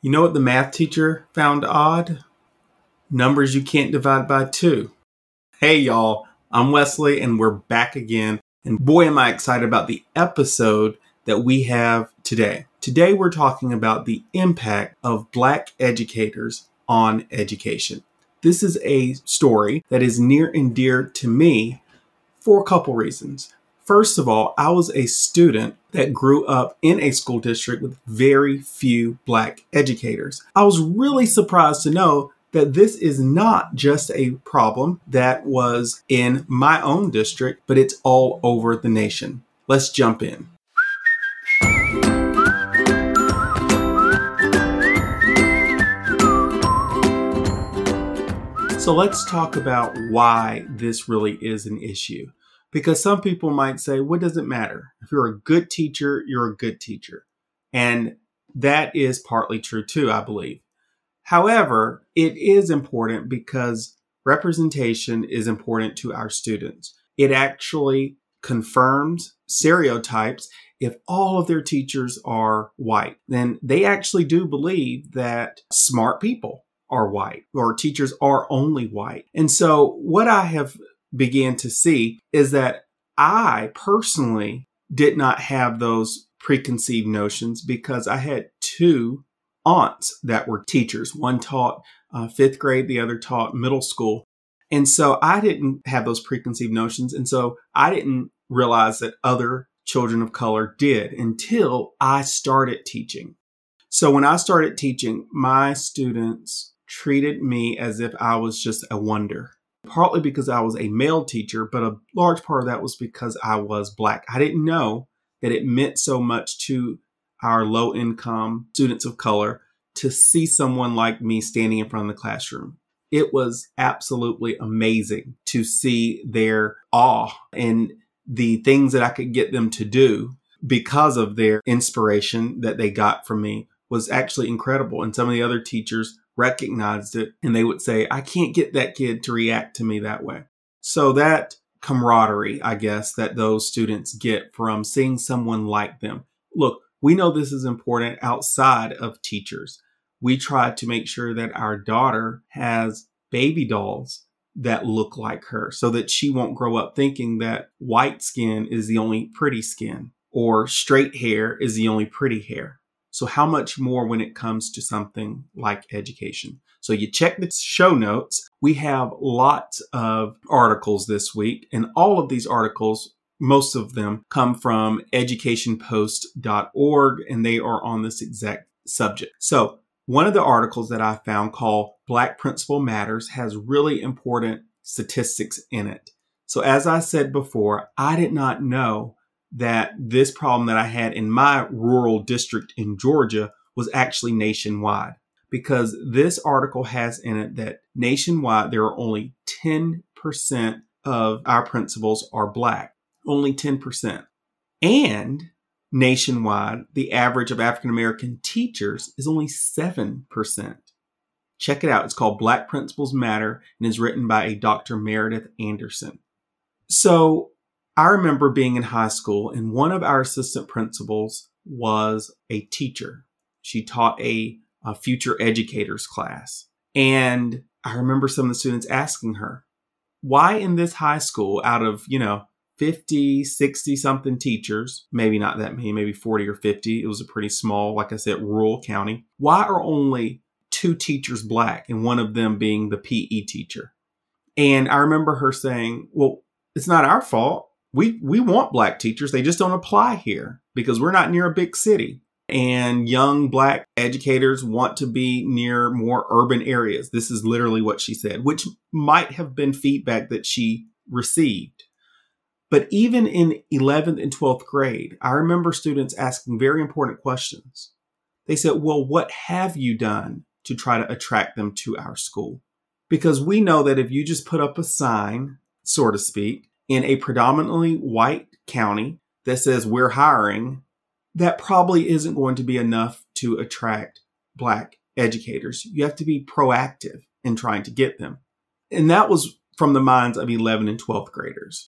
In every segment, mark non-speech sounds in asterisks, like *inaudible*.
You know what the math teacher found odd? Numbers you can't divide by two. Hey, y'all, I'm Wesley, and we're back again. And boy, am I excited about the episode that we have today. Today, we're talking about the impact of Black educators on education. This is a story that is near and dear to me for a couple reasons. First of all, I was a student that grew up in a school district with very few black educators. I was really surprised to know that this is not just a problem that was in my own district, but it's all over the nation. Let's jump in. So let's talk about why this really is an issue. Because some people might say, what does it matter? If you're a good teacher, you're a good teacher. And that is partly true too, I believe. However, it is important because representation is important to our students. It actually confirms stereotypes. If all of their teachers are white, then they actually do believe that smart people are white or teachers are only white. And so what I have began to see is that I personally did not have those preconceived notions because I had two aunts that were teachers. One taught uh, fifth grade, the other taught middle school. And so I didn't have those preconceived notions. And so I didn't realize that other children of color did until I started teaching. So when I started teaching, my students treated me as if I was just a wonder partly because I was a male teacher, but a large part of that was because I was black. I didn't know that it meant so much to our low income students of color to see someone like me standing in front of the classroom. It was absolutely amazing to see their awe and the things that I could get them to do because of their inspiration that they got from me was actually incredible. And some of the other teachers recognized it and they would say, I can't get that kid to react to me that way. So that camaraderie, I guess, that those students get from seeing someone like them. Look, we know this is important outside of teachers. We try to make sure that our daughter has baby dolls that look like her so that she won't grow up thinking that white skin is the only pretty skin or straight hair is the only pretty hair. So, how much more when it comes to something like education? So, you check the show notes. We have lots of articles this week, and all of these articles, most of them come from educationpost.org, and they are on this exact subject. So, one of the articles that I found called Black Principal Matters has really important statistics in it. So, as I said before, I did not know that this problem that I had in my rural district in Georgia was actually nationwide because this article has in it that nationwide there are only 10% of our principals are black, only 10%. And nationwide, the average of African American teachers is only 7%. Check it out. It's called Black Principals Matter and is written by a Dr. Meredith Anderson. So I remember being in high school, and one of our assistant principals was a teacher. She taught a, a future educators class. And I remember some of the students asking her, why in this high school, out of, you know, 50, 60 something teachers, maybe not that many, maybe 40 or 50. It was a pretty small, like I said, rural county. Why are only two teachers black and one of them being the PE teacher? And I remember her saying, well, it's not our fault we we want black teachers. They just don't apply here because we're not near a big city. And young black educators want to be near more urban areas. This is literally what she said which might have been feedback that she received. But even in 11th and 12th grade i remember students asking very important questions. They said well what have you done to try to attract them to our school? Because we know that if you just put up a sign so to speak in a predominantly white county that says we're hiring, that probably isn't going to be enough to attract black educators. You have to be proactive in trying to get them. And that was from the minds of 11 and 12th graders.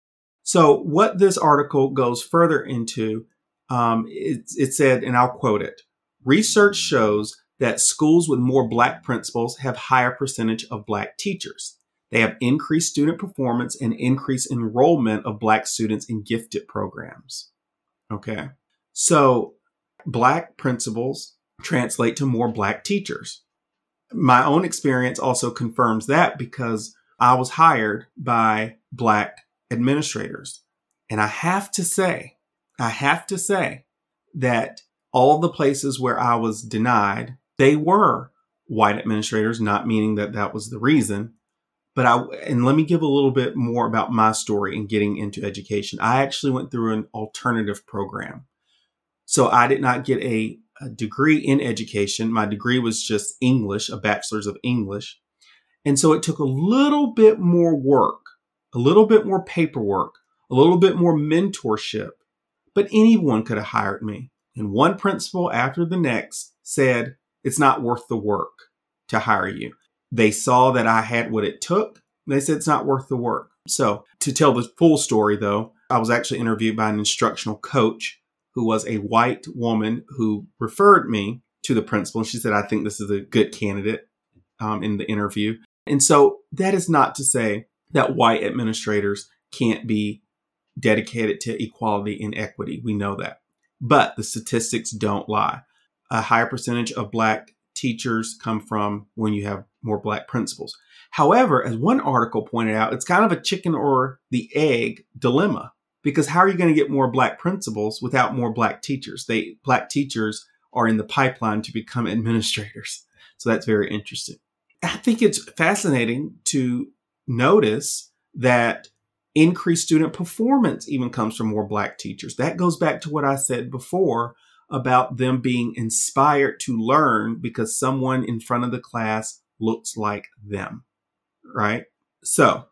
So, what this article goes further into, um, it, it said, and I'll quote it research shows that schools with more black principals have higher percentage of black teachers. They have increased student performance and increased enrollment of black students in gifted programs. Okay. So black principals translate to more black teachers. My own experience also confirms that because I was hired by black administrators. And I have to say, I have to say that all the places where I was denied, they were white administrators, not meaning that that was the reason. But I, and let me give a little bit more about my story in getting into education. I actually went through an alternative program. So I did not get a, a degree in education. My degree was just English, a bachelor's of English. And so it took a little bit more work, a little bit more paperwork, a little bit more mentorship, but anyone could have hired me. And one principal after the next said, it's not worth the work to hire you. They saw that I had what it took. They said it's not worth the work. So, to tell the full story though, I was actually interviewed by an instructional coach who was a white woman who referred me to the principal. And she said, I think this is a good candidate um, in the interview. And so, that is not to say that white administrators can't be dedicated to equality and equity. We know that. But the statistics don't lie. A higher percentage of black teachers come from when you have more black principals. However, as one article pointed out, it's kind of a chicken or the egg dilemma because how are you going to get more black principals without more black teachers? They black teachers are in the pipeline to become administrators. So that's very interesting. I think it's fascinating to notice that increased student performance even comes from more black teachers. That goes back to what I said before about them being inspired to learn because someone in front of the class looks like them, right? So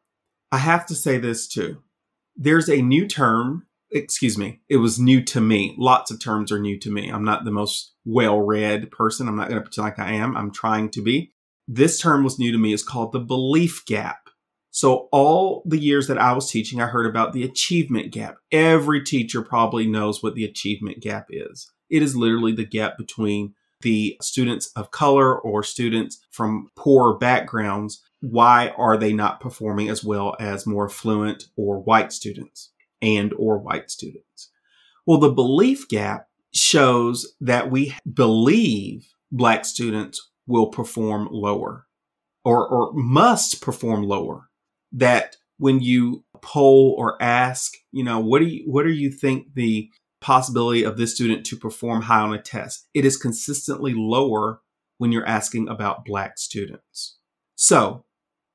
I have to say this too. There's a new term, excuse me, it was new to me. Lots of terms are new to me. I'm not the most well read person. I'm not going to pretend like I am. I'm trying to be. This term was new to me. It's called the belief gap. So all the years that I was teaching, I heard about the achievement gap. Every teacher probably knows what the achievement gap is. It is literally the gap between the students of color or students from poor backgrounds. Why are they not performing as well as more fluent or white students and or white students? Well, the belief gap shows that we believe black students will perform lower or, or must perform lower that when you poll or ask, you know, what do you what do you think the possibility of this student to perform high on a test? It is consistently lower when you're asking about black students. So,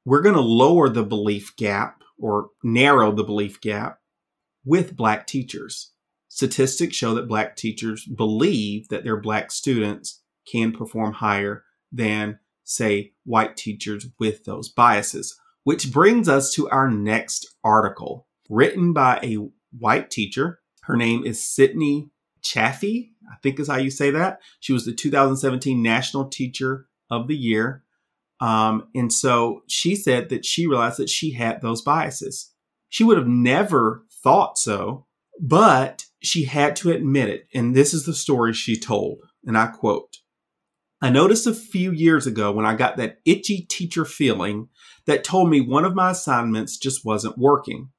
we're going to lower the belief gap or narrow the belief gap with black teachers. Statistics show that black teachers believe that their black students can perform higher than, say, white teachers with those biases. Which brings us to our next article, written by a white teacher. Her name is Sydney Chaffee, I think is how you say that. She was the 2017 National Teacher of the Year. Um, and so she said that she realized that she had those biases. She would have never thought so, but she had to admit it. And this is the story she told. And I quote I noticed a few years ago when I got that itchy teacher feeling that told me one of my assignments just wasn't working.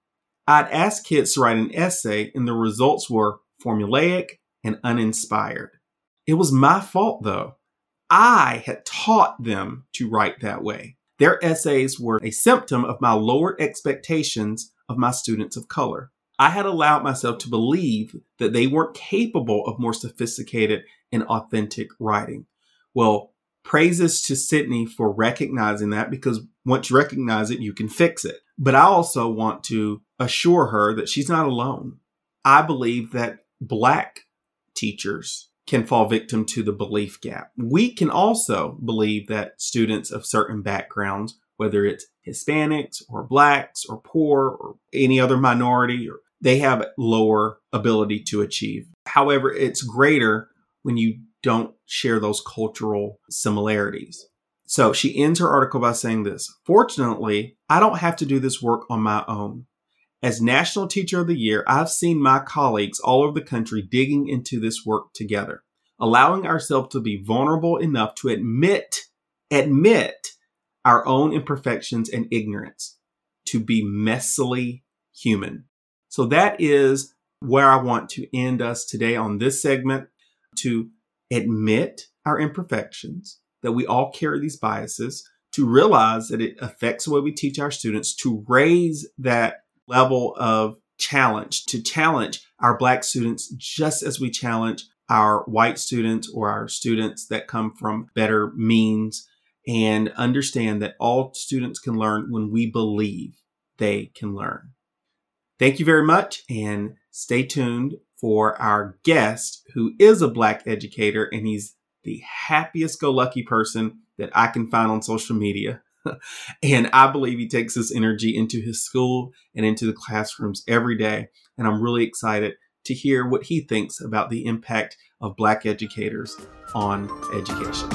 I'd asked kids to write an essay, and the results were formulaic and uninspired. It was my fault, though. I had taught them to write that way. Their essays were a symptom of my lowered expectations of my students of color. I had allowed myself to believe that they weren't capable of more sophisticated and authentic writing. Well, praises to Sydney for recognizing that because once you recognize it, you can fix it. But I also want to assure her that she's not alone. I believe that black teachers can fall victim to the belief gap. We can also believe that students of certain backgrounds, whether it's Hispanics or blacks or poor or any other minority, or they have lower ability to achieve. However, it's greater when you don't share those cultural similarities. So she ends her article by saying this Fortunately, I don't have to do this work on my own. As National Teacher of the Year, I've seen my colleagues all over the country digging into this work together. allowing ourselves to be vulnerable enough to admit, admit our own imperfections and ignorance, to be messily human. So that is where I want to end us today on this segment to admit our imperfections, that we all carry these biases, to realize that it affects the way we teach our students, to raise that level of challenge, to challenge our Black students just as we challenge our white students or our students that come from better means, and understand that all students can learn when we believe they can learn. Thank you very much and stay tuned for our guest who is a Black educator and he's the happiest go lucky person that I can find on social media. *laughs* and I believe he takes this energy into his school and into the classrooms every day. And I'm really excited to hear what he thinks about the impact of Black educators on education.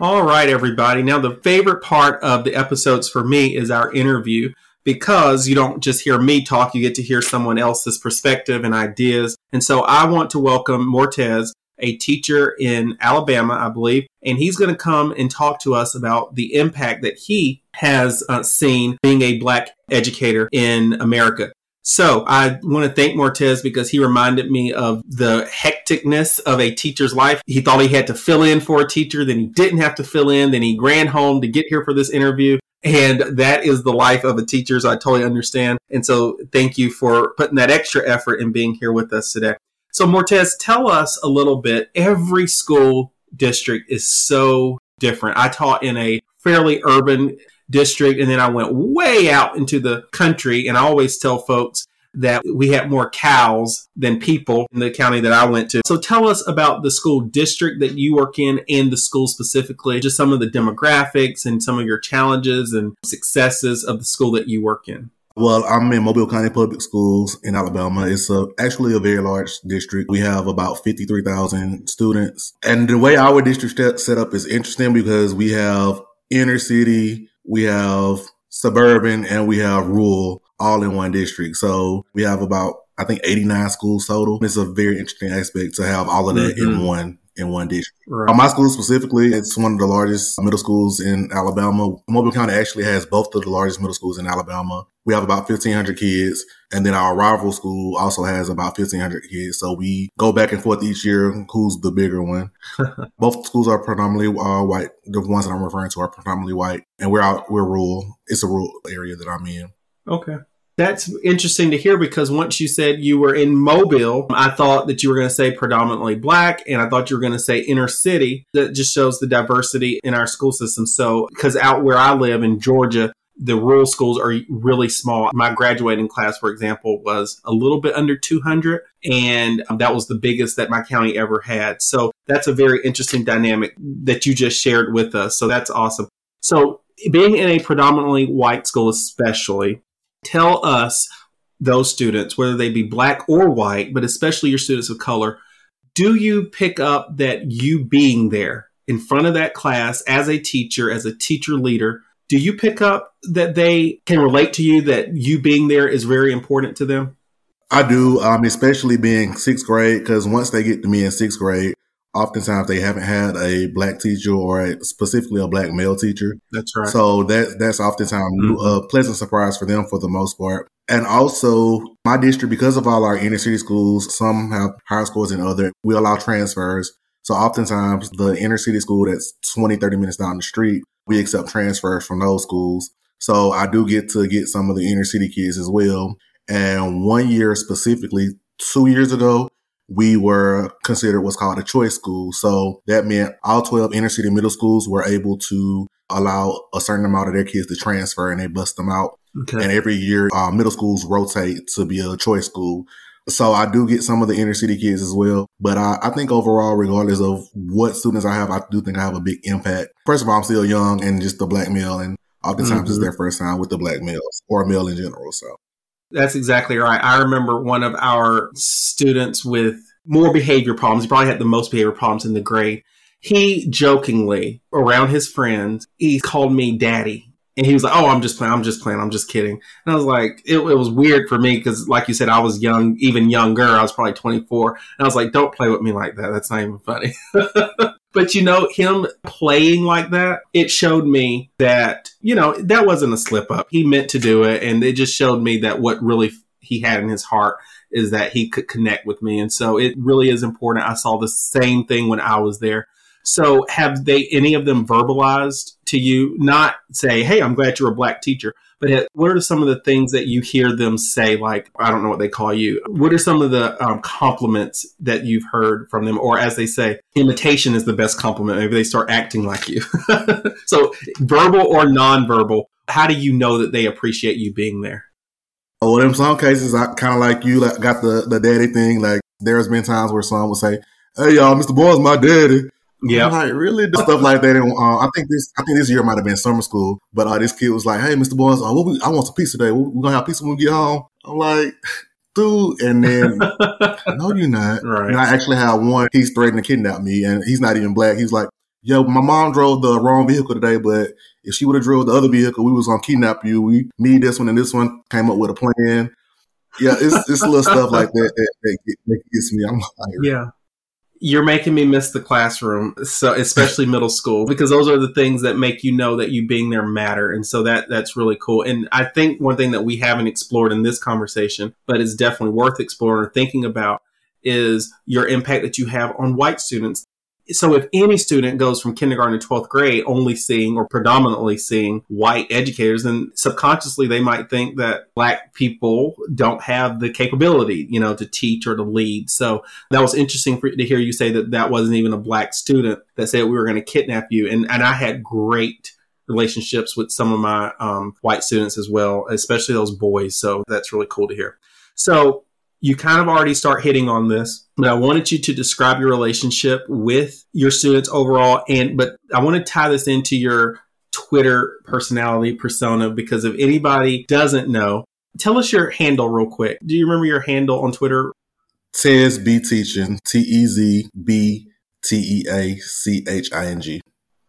All right, everybody. Now, the favorite part of the episodes for me is our interview because you don't just hear me talk, you get to hear someone else's perspective and ideas. And so I want to welcome Mortez, a teacher in Alabama, I believe, and he's going to come and talk to us about the impact that he has uh, seen being a black educator in America. So I want to thank Mortez because he reminded me of the hecticness of a teacher's life. He thought he had to fill in for a teacher, then he didn't have to fill in, then he ran home to get here for this interview. And that is the life of a teacher, so I totally understand. And so thank you for putting that extra effort in being here with us today. So Mortez, tell us a little bit. Every school district is so different. I taught in a fairly urban district and then I went way out into the country and I always tell folks that we had more cows than people in the county that I went to. So tell us about the school district that you work in and the school specifically, just some of the demographics and some of your challenges and successes of the school that you work in. Well, I'm in Mobile County Public Schools in Alabama. It's a, actually a very large district. We have about 53,000 students. And the way our district set up is interesting because we have inner city, we have suburban, and we have rural all in one district. So we have about, I think, 89 schools total. It's a very interesting aspect to have all of that mm-hmm. in one in one district. Right. Uh, my school specifically, it's one of the largest middle schools in Alabama. Mobile County actually has both of the largest middle schools in Alabama. We have about 1,500 kids. And then our rival school also has about 1,500 kids. So we go back and forth each year who's the bigger one. *laughs* both schools are predominantly uh, white. The ones that I'm referring to are predominantly white. And we're out, we're rural. It's a rural area that I'm in. Okay. That's interesting to hear because once you said you were in Mobile, I thought that you were going to say predominantly black and I thought you were going to say inner city. That just shows the diversity in our school system. So, because out where I live in Georgia, the rural schools are really small. My graduating class, for example, was a little bit under 200, and that was the biggest that my county ever had. So that's a very interesting dynamic that you just shared with us. So that's awesome. So being in a predominantly white school, especially, tell us those students, whether they be black or white, but especially your students of color, do you pick up that you being there in front of that class as a teacher, as a teacher leader, do you pick up that they can relate to you, that you being there is very important to them? I do, um, especially being sixth grade, because once they get to me in sixth grade, oftentimes they haven't had a black teacher or a, specifically a black male teacher. That's right. So that that's oftentimes mm-hmm. a pleasant surprise for them for the most part. And also my district, because of all our inner city schools, some have higher scores than other. We allow transfers. So oftentimes the inner city school that's 20, 30 minutes down the street, we accept transfers from those schools. So I do get to get some of the inner city kids as well. And one year specifically, two years ago, we were considered what's called a choice school. So that meant all 12 inner city middle schools were able to allow a certain amount of their kids to transfer and they bust them out. Okay. And every year, uh, middle schools rotate to be a choice school. So I do get some of the inner city kids as well. But I, I, think overall, regardless of what students I have, I do think I have a big impact. First of all, I'm still young and just the black male. And oftentimes mm-hmm. it's their first time with the black males or male in general. So that's exactly right. I remember one of our students with more behavior problems. He probably had the most behavior problems in the grade. He jokingly, around his friends, he called me daddy. And he was like, "Oh, I'm just playing. I'm just playing. I'm just kidding." And I was like, it, it was weird for me because, like you said, I was young, even younger. I was probably 24, and I was like, "Don't play with me like that. That's not even funny." *laughs* but you know, him playing like that, it showed me that you know that wasn't a slip up. He meant to do it, and it just showed me that what really he had in his heart is that he could connect with me, and so it really is important. I saw the same thing when I was there so have they any of them verbalized to you, not say, Hey, I'm glad you're a black teacher, but what are some of the things that you hear them say? Like, I don't know what they call you. What are some of the um, compliments that you've heard from them? Or as they say, imitation is the best compliment. Maybe they start acting like you. *laughs* so verbal or nonverbal, how do you know that they appreciate you being there? Well, in some cases, I kind of like you like, got the, the daddy thing. Like there's been times where someone will say, Hey y'all, Mr. Boy's my daddy. Yeah, like really stuff like that. And uh, I think this, I think this year might have been summer school. But uh, this kid was like, "Hey, Mr. Boyles, uh, we, I want some pizza today. We're gonna have pizza when we get home." I'm like, *laughs* dude, and then *laughs* no, you're not. Right. And I actually had one. He's threatening to kidnap me, and he's not even black. He's like, "Yo, my mom drove the wrong vehicle today, but if she would have drove the other vehicle, we was gonna kidnap you. We, me, this one, and this one came up with a plan." Yeah, it's it's little stuff like that that, that, that gets me. I'm like, yeah you're making me miss the classroom so especially *laughs* middle school because those are the things that make you know that you being there matter and so that that's really cool. And i think one thing that we haven't explored in this conversation but is definitely worth exploring or thinking about is your impact that you have on white students so if any student goes from kindergarten to 12th grade only seeing or predominantly seeing white educators, then subconsciously they might think that black people don't have the capability, you know, to teach or to lead. So that was interesting for, to hear you say that that wasn't even a black student that said we were going to kidnap you. And, and I had great relationships with some of my um, white students as well, especially those boys. So that's really cool to hear. So you kind of already start hitting on this, but I wanted you to describe your relationship with your students overall. And, but I want to tie this into your Twitter personality persona because if anybody doesn't know, tell us your handle real quick. Do you remember your handle on Twitter? Tez B Teaching, T E Z B T E A C H I N G.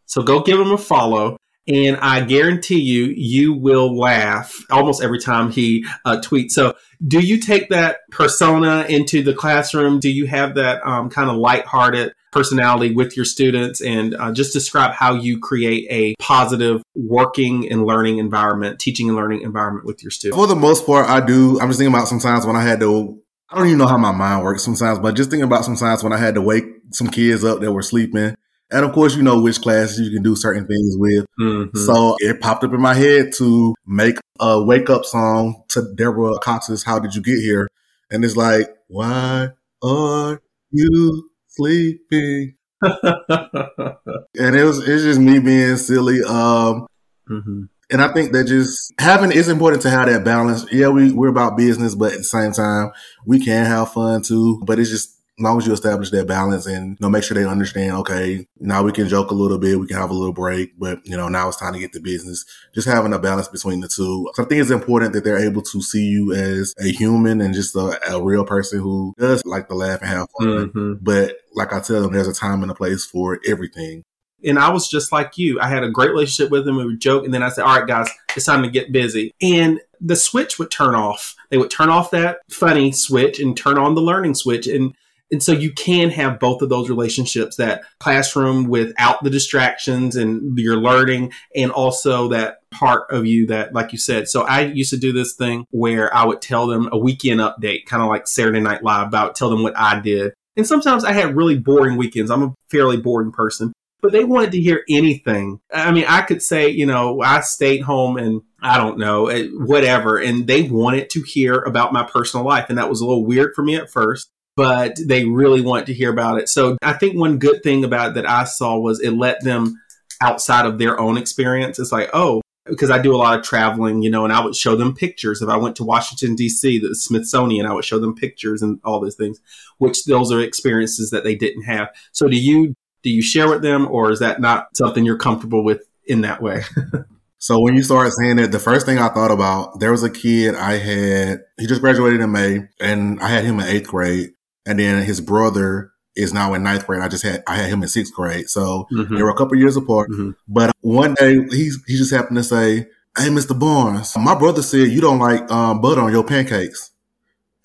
So go give them a follow. And I guarantee you, you will laugh almost every time he uh, tweets. So, do you take that persona into the classroom? Do you have that um, kind of lighthearted personality with your students? And uh, just describe how you create a positive working and learning environment, teaching and learning environment with your students. For the most part, I do. I'm just thinking about sometimes when I had to I don't even know how my mind works sometimes, but just thinking about sometimes when I had to wake some kids up that were sleeping and of course, you know which classes you can do certain things with. Mm-hmm. So it popped up in my head to make a wake up song to Deborah Cox's How Did You Get Here? And it's like, why are you sleeping? and it was it's just me being silly. Um mm-hmm. and I think that just having it's important to have that balance. Yeah, we, we're about business, but at the same time, we can have fun too. But it's just as long as you establish that balance and you know make sure they understand okay now we can joke a little bit we can have a little break but you know now it's time to get to business just having a balance between the two so i think it's important that they're able to see you as a human and just a, a real person who does like to laugh and have fun mm-hmm. but like i tell them there's a time and a place for everything and I was just like you. I had a great relationship with them. We would joke, and then I said, "All right, guys, it's time to get busy." And the switch would turn off. They would turn off that funny switch and turn on the learning switch. And and so you can have both of those relationships that classroom without the distractions and your learning, and also that part of you that, like you said. So I used to do this thing where I would tell them a weekend update, kind of like Saturday Night Live, about tell them what I did. And sometimes I had really boring weekends. I'm a fairly boring person, but they wanted to hear anything. I mean, I could say, you know, I stayed home and I don't know, eh, whatever. And they wanted to hear about my personal life. And that was a little weird for me at first but they really want to hear about it. So I think one good thing about that I saw was it let them outside of their own experience. It's like, oh, because I do a lot of traveling, you know, and I would show them pictures. If I went to Washington D.C., the Smithsonian, I would show them pictures and all those things, which those are experiences that they didn't have. So do you do you share with them, or is that not something you're comfortable with in that way? *laughs* So when you started saying it, the first thing I thought about, there was a kid I had, he just graduated in May and I had him in eighth grade and then his brother is now in ninth grade. I just had I had him in sixth grade, so mm-hmm. they were a couple years apart. Mm-hmm. But one day he he just happened to say, Hey, Mr. Barnes, my brother said you don't like um, butter on your pancakes.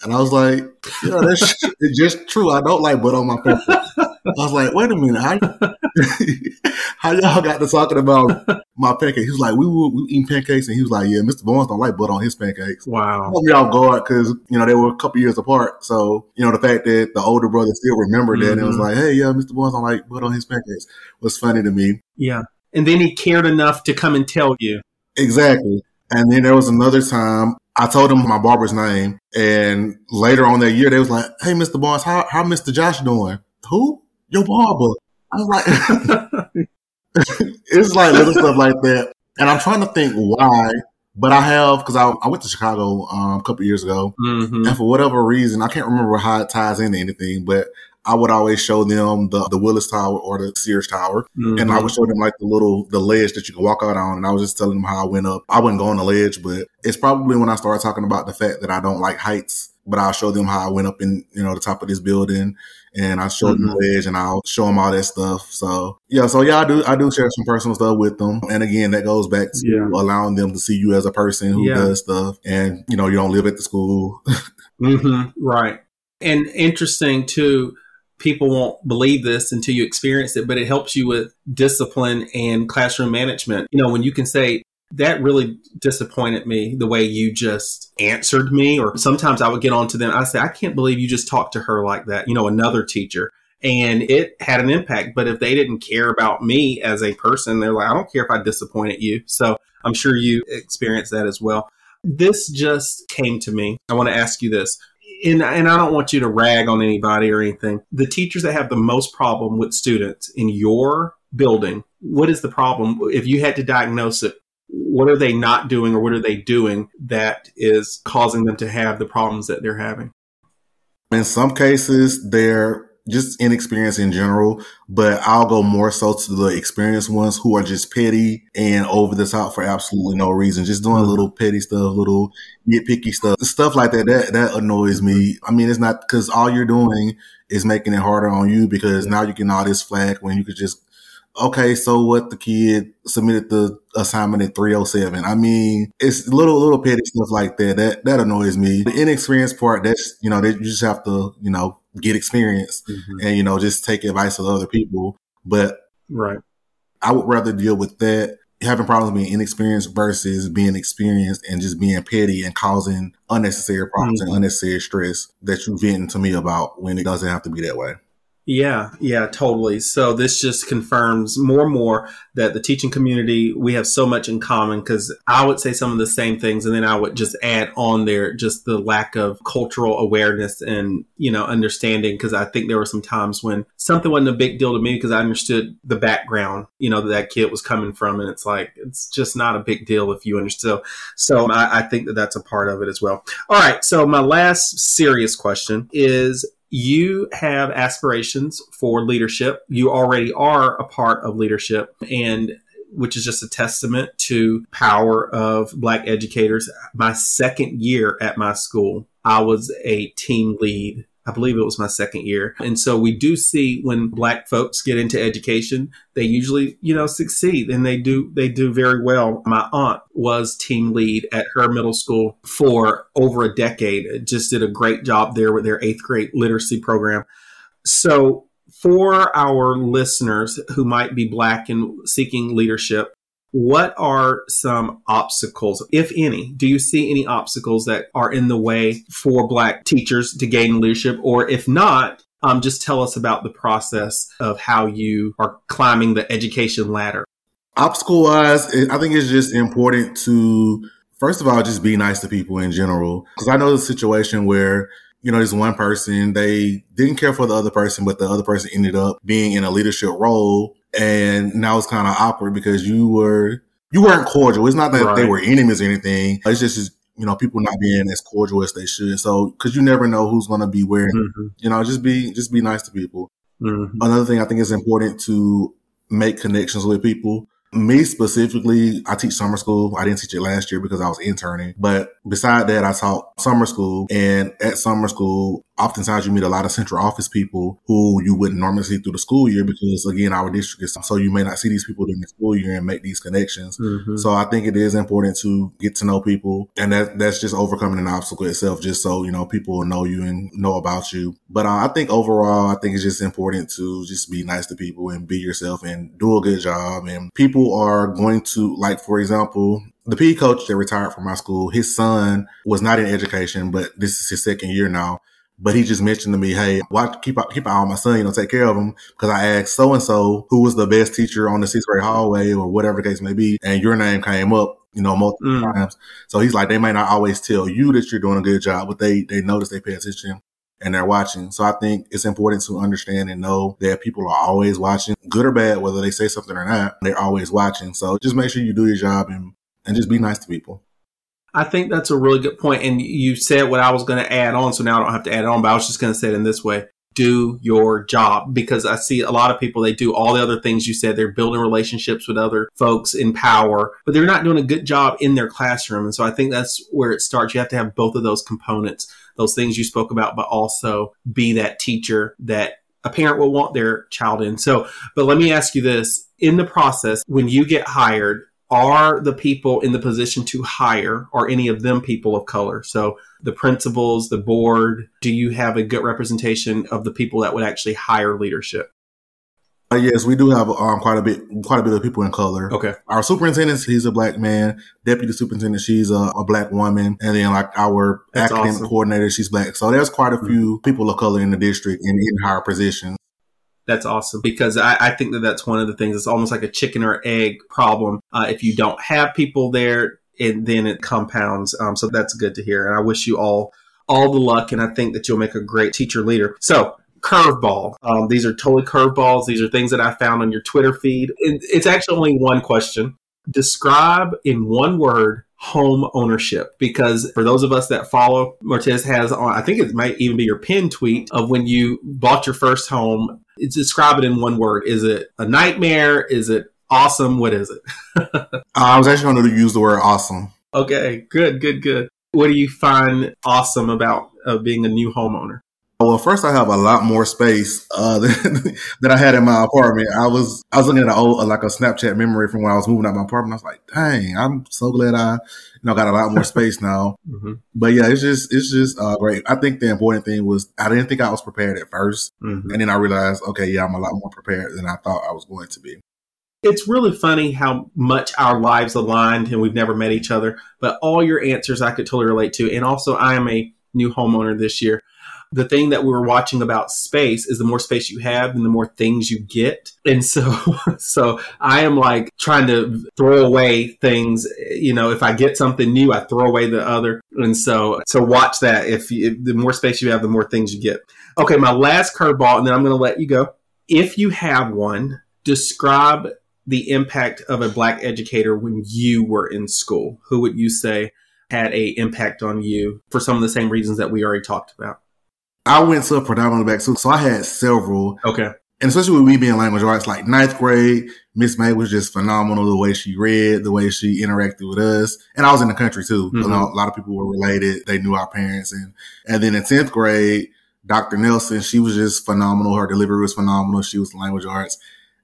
And I was like, yeah, that's *laughs* it's just true. I don't like butter on my pancakes. I was like, wait a minute, how, *laughs* how y'all got to talking about my pancakes? He was like, we were, we were eating pancakes, and he was like, yeah, Mr. Barnes don't like butter on his pancakes. Wow. Caught me off guard because you know they were a couple years apart. So you know the fact that the older brother still remembered that and it was Mhm. like, hey, yeah, Mr. Barnes don't like butter on his pancakes was funny to me. Yeah. And then he cared enough to come and tell you. Exactly. And then there was another time I told him my barber's name, and later on that year they was like, "Hey, Mr. Barnes, how how Mr. Josh doing? Who? Your barber?" I was like, *laughs* "It's like little stuff like that." And I'm trying to think why, but I have because I, I went to Chicago um, a couple years ago, hmm and for whatever reason, I can't remember how it ties into anything, but I would always show them the the Willis Tower or the Sears Tower, and Mm-hmm. I would show them like the little the ledge that you can walk out on, and I was just telling them how I went up. I wouldn't go on the ledge, but it's probably when I started talking about the fact that I don't like heights. But I'll show them how I went up in you know the top of this building, and I showed them the ledge, and I'll show them all that stuff. So yeah, so yeah, I do I do share some personal stuff with them, and again, that goes back to Yeah. allowing them to see you as a person who Yeah. does stuff, and you know you don't live at the school. *laughs* hmm Right. And interesting too, people won't believe this until you experience it, but it helps you with discipline and classroom management. You know, when you can say, that really disappointed me the way you just answered me, or sometimes I would get on to them. I say, I can't believe you just talked to her like that, you know, another teacher. And it had an impact. But if they didn't care about me as a person, they're like, I don't care if I disappointed you. So I'm sure you experienced that as well. This just came to me. I want to ask you this and, and I don't want you to rag on anybody or anything. The teachers that have the most problem with students in your building, what is the problem? If you had to diagnose it, what are they not doing or what are they doing that is causing them to have the problems that they're having? In some cases, they're just inexperienced in general, but I'll go more so to the experienced ones who are just petty and over the top for absolutely no reason, just doing mm-hmm. little petty stuff, little nitpicky stuff, stuff like that. That that annoys me. I mean, it's not because all you're doing is making it harder on you because now you're getting all this flack when you could just okay, so what the kid submitted the assignment at 307. I mean, it's little little petty stuff like that. That that annoys me. The inexperienced part, that's you know, that you just have to, you know, get experience mm-hmm. and, you know, just take advice of other people. But Right. I would rather deal with that having problems being inexperienced versus being experienced and just being petty and causing unnecessary problems mm-hmm. and unnecessary stress that you venting to me about when it doesn't have to be that way. Yeah, yeah, totally. So this just confirms more and more that the teaching community, we have so much in common because I would say some of the same things and then I would just add on there just the lack of cultural awareness and, you know, understanding because I think there were some times when something wasn't a big deal to me because I understood the background, you know, that that kid was coming from and it's like, it's just not a big deal if you understand. So I, I think that that's a part of it as well. All right. So my last serious question is you have aspirations for leadership. You already are a part of leadership and which is just a testament to power of black educators. My second year at my school, I was a team lead. I believe it was my second year. And so we do see when black folks get into education, they usually, you know, succeed and they do they do very well. My aunt was team lead at her middle school for over a decade. Just did a great job there with their 8th grade literacy program. So for our listeners who might be black and seeking leadership, what are some obstacles, if any? Do you see any obstacles that are in the way for black teachers to gain leadership? Or if not, um, just tell us about the process of how you are climbing the education ladder. Obstacle wise, I think it's just important to, first of all, just be nice to people in general. Because I know the situation where, you know, this one person, they didn't care for the other person, but the other person ended up being in a leadership role. And now it's kind of awkward because you were, you weren't cordial. It's not that they were enemies or anything. It's just, you know, people not being as cordial as they should. So, cause you never know who's going to be where, Mm-hmm. you know, just be, just be nice to people. Mm-hmm. Another thing I think is important to make connections with people. Me specifically, I teach summer school. I didn't teach it last year because I was interning. But beside that, I taught summer school. And at summer school, oftentimes you meet a lot of central office people who you wouldn't normally see through the school year because again our district is so you may not see these people during the school year and make these connections mm-hmm. so i think it is important to get to know people and that that's just overcoming an obstacle itself just so you know people will know you and know about you but uh, i think overall i think it's just important to just be nice to people and be yourself and do a good job and people are going to like for example the PE coach that retired from my school, his son was not in education, but this is his second year now. But he just mentioned to me, "Hey, watch, keep keep an eye on my son. You know, take care of him." Because I asked so and so who was the best teacher on the sixth grade hallway or whatever the case may be, and your name came up. You know, multiple mm. times. So he's like, they may not always tell you that you're doing a good job, but they they notice, they pay attention, and they're watching. So I think it's important to understand and know that people are always watching, good or bad, whether they say something or not. They're always watching. So just make sure you do your job and and just be nice to people. I think that's a really good point. And you said what I was going to add on, so now I don't have to add on, but I was just going to say it in this way. Do your job because I see a lot of people, they do all the other things you said. They're building relationships with other folks in power, but they're not doing a good job in their classroom. And so I think that's where it starts. You have to have both of those components, those things you spoke about, but also be that teacher that a parent will want their child in. So, but let me ask you this in the process, when you get hired, are the people in the position to hire are any of them people of color so the principals the board do you have a good representation of the people that would actually hire leadership uh, yes, we do have um, quite a bit, quite a bit of people in color. Okay. Our superintendent, he's a black man. Deputy superintendent, she's a, a black woman, and then like our That's academic awesome. coordinator, she's black. So there's quite a mm-hmm. few people of color in the district and in higher positions that's awesome because I, I, think that that's one of the things. It's almost like a chicken or egg problem. Uh, if you don't have people there, and then it compounds. Um, so that's good to hear. And I wish you all all the luck. And I think that you'll make a great teacher leader. So curveball. Um, these are totally curveballs. These are things that I found on your Twitter feed. It's actually only one question. Describe in one word home ownership because for those of us that follow Martez has on I think it might even be your pin tweet of when you bought your first home describe it in one word. Is it a nightmare? Is it awesome? What is it? *laughs* I was actually going to use the word awesome. Okay, good, good, good. What do you find awesome about uh, being a new homeowner? Well, first I have a lot more space uh, than, *laughs* than I had in my apartment. I was I was looking at an old like a Snapchat memory from when I was moving out my apartment. I was like, dang, I'm so glad I you know got a lot more *laughs* space now. mm-hmm. But yeah, it's just it's just uh, great. I think the important thing was I didn't think I was prepared at 1st mm-hmm. and then I realized, okay, yeah, I'm a lot more prepared than I thought I was going to be. It's really funny how much our lives aligned and we've never met each other, but all your answers I could totally relate to. And also, I am a new homeowner this year the thing that we were watching about space is the more space you have and the more things you get. And so, *laughs* so I am like trying to throw away things. You know, if I get something new, I throw away the other. And so, so watch that. If, you, if the more space you have, the more things you get. Okay. My last curveball, and then I'm going to let you go. If you have one, describe the impact of a black educator when you were in school. Who would you say had a impact on you for some of the same reasons that we already talked about? I went to a predominantly black school, so I had several. Okay. And especially with me being language arts, like ninth grade, Miss May was just phenomenal. The way she read, the way she interacted with us, and I was in the country too. Mm-hmm. a lot of people were related; they knew our parents, and and then in tenth grade, Dr. Nelson, she was just phenomenal. Her delivery was phenomenal. She was language arts,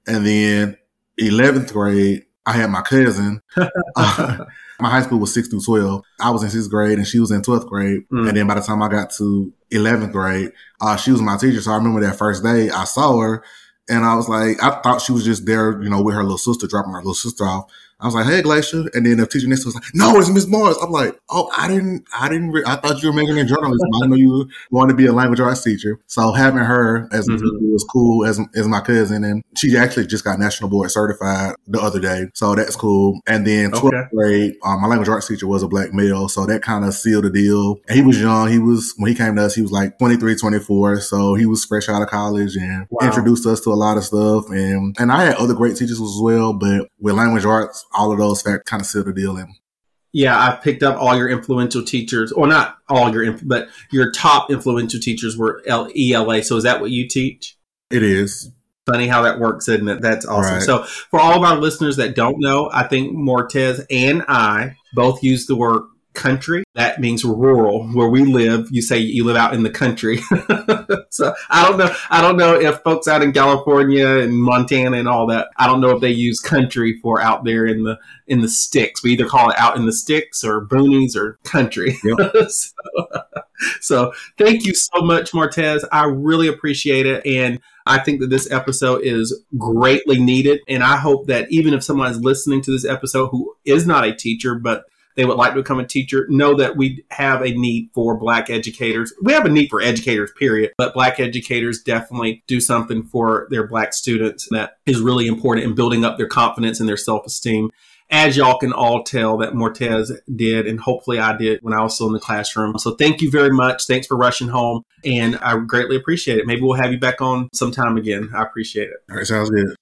and then eleventh grade, I had my cousin. uh, *laughs* *laughs* *laughs* my high school was six through twelve. I was in sixth grade, and she was in twelfth grade. Mm. And then by the time I got to 11th grade. Uh, she was my teacher. So I remember that first day I saw her and I was like, I thought she was just there, you know, with her little sister, dropping her little sister off. I was like, "Hey, Glacier," and then the teacher next to was like, "No, it's Miss Morris." I'm like, "Oh, I didn't, I didn't, re- I thought you were making a journalism. I know you wanted to be a language arts teacher." So having her as mm-hmm. was cool as as my cousin, and she actually just got national board certified the other day, so that's cool. And then 12th okay. grade, um, my language arts teacher was a black male, so that kind of sealed the deal. And he was young. He was when he came to us, he was like 23, 24, so he was fresh out of college and wow. introduced us to a lot of stuff. And and I had other great teachers as well, but with language arts all of those factors kind of seal the deal in. Yeah, I picked up all your influential teachers, or not all your, but your top influential teachers were ELA. So is that what you teach? It is. Funny how that works, isn't it? That's awesome. Right. So for all of our listeners that don't know, I think Mortez and I both use the word country. That means rural. Where we live, you say you live out in the country. *laughs* so I don't know. I don't know if folks out in California and Montana and all that. I don't know if they use country for out there in the in the sticks. We either call it out in the sticks or boonies or country. Yep. *laughs* so, so thank you so much, Martez. I really appreciate it. And I think that this episode is greatly needed. And I hope that even if someone is listening to this episode who is not a teacher, but they would like to become a teacher, know that we have a need for black educators. We have a need for educators, period, but black educators definitely do something for their black students that is really important in building up their confidence and their self esteem. As y'all can all tell, that Martez did, and hopefully I did when I was still in the classroom. So thank you very much. Thanks for rushing home, and I greatly appreciate it. Maybe we'll have you back on sometime again. I appreciate it. All right, sounds good.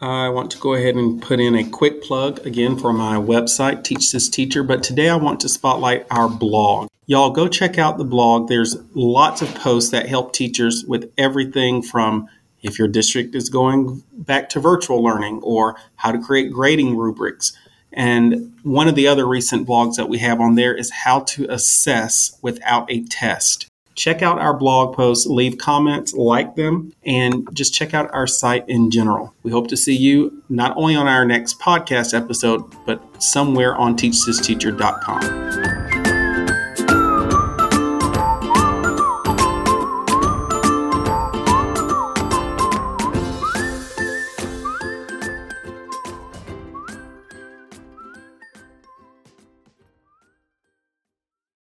I want to go ahead and put in a quick plug again for my website, Teach This Teacher. But today I want to spotlight our blog. Y'all go check out the blog. There's lots of posts that help teachers with everything from if your district is going back to virtual learning or how to create grading rubrics. And one of the other recent blogs that we have on there is how to assess without a test check out our blog posts, leave comments, like them, and just check out our site in general. We hope to see you not only on our next podcast episode, but somewhere on teachthisteacher.com.